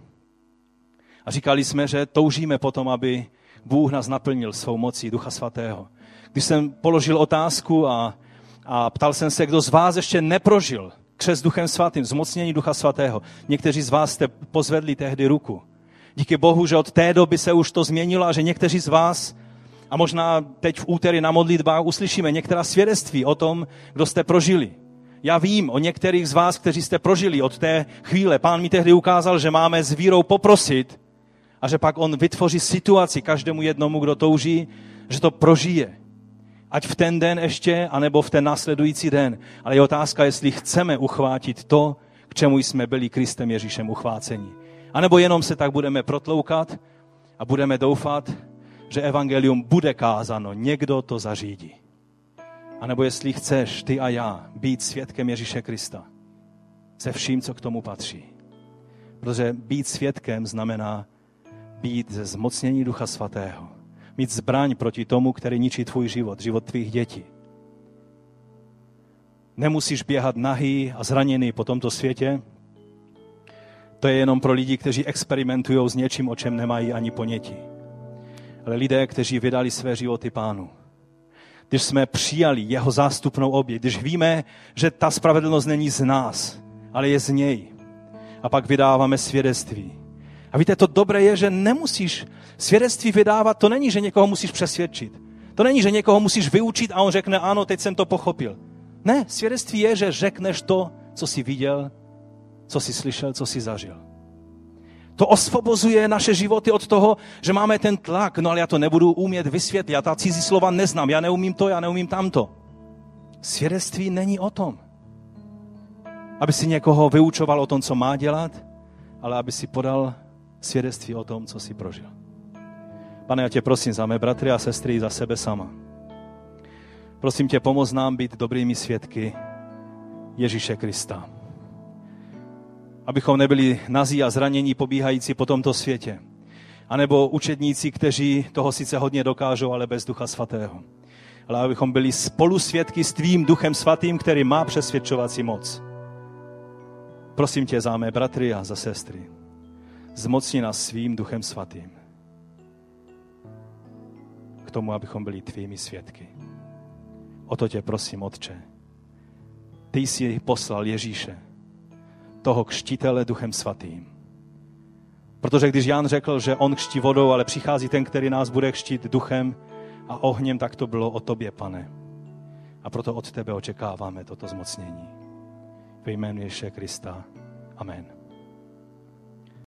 a říkali jsme, že toužíme potom, aby Bůh nás naplnil svou mocí Ducha Svatého. Když jsem položil otázku a, a ptal jsem se, kdo z vás ještě neprožil křes Duchem Svatým, zmocnění Ducha Svatého. Někteří z vás jste pozvedli tehdy ruku. Díky Bohu, že od té doby se už to změnilo a že někteří z vás, a možná teď v úterý na modlitbách uslyšíme některá svědectví o tom, kdo jste prožili. Já vím o některých z vás, kteří jste prožili od té chvíle. Pán mi tehdy ukázal, že máme s vírou poprosit a že pak on vytvoří situaci každému jednomu, kdo touží, že to prožije. Ať v ten den ještě, anebo v ten následující den. Ale je otázka, jestli chceme uchvátit to, k čemu jsme byli Kristem Ježíšem uchváceni. A nebo jenom se tak budeme protloukat a budeme doufat, že evangelium bude kázano, někdo to zařídí. A nebo jestli chceš ty a já být svědkem Ježíše Krista se vším, co k tomu patří. Protože být svědkem znamená být ze zmocnění Ducha Svatého mít zbraň proti tomu, který ničí tvůj život, život tvých dětí. Nemusíš běhat nahý a zraněný po tomto světě. To je jenom pro lidi, kteří experimentují s něčím, o čem nemají ani ponětí. Ale lidé, kteří vydali své životy pánu. Když jsme přijali jeho zástupnou oběť, když víme, že ta spravedlnost není z nás, ale je z něj. A pak vydáváme svědectví. A víte, to dobré je, že nemusíš Svědectví vydávat, to není, že někoho musíš přesvědčit. To není, že někoho musíš vyučit a on řekne, ano, teď jsem to pochopil. Ne, svědectví je, že řekneš to, co jsi viděl, co jsi slyšel, co jsi zažil. To osvobozuje naše životy od toho, že máme ten tlak, no ale já to nebudu umět vysvětlit, já ta cizí slova neznám, já neumím to, já neumím tamto. Svědectví není o tom, aby si někoho vyučoval o tom, co má dělat, ale aby si podal svědectví o tom, co si prožil. Pane, já tě prosím za mé bratry a sestry, za sebe sama. Prosím tě, pomoz nám být dobrými svědky Ježíše Krista. Abychom nebyli nazí a zranění pobíhající po tomto světě. A nebo učedníci, kteří toho sice hodně dokážou, ale bez Ducha Svatého. Ale abychom byli spolu svědky s tvým Duchem Svatým, který má přesvědčovací moc. Prosím tě za mé bratry a za sestry. Zmocni nás svým Duchem Svatým k tomu, abychom byli tvými svědky. O to tě prosím, Otče. Ty jsi poslal Ježíše, toho kštitele duchem svatým. Protože když Jan řekl, že on kští vodou, ale přichází ten, který nás bude kštít duchem a ohněm, tak to bylo o tobě, pane. A proto od tebe očekáváme toto zmocnění. Ve jménu Ježíše Krista. Amen.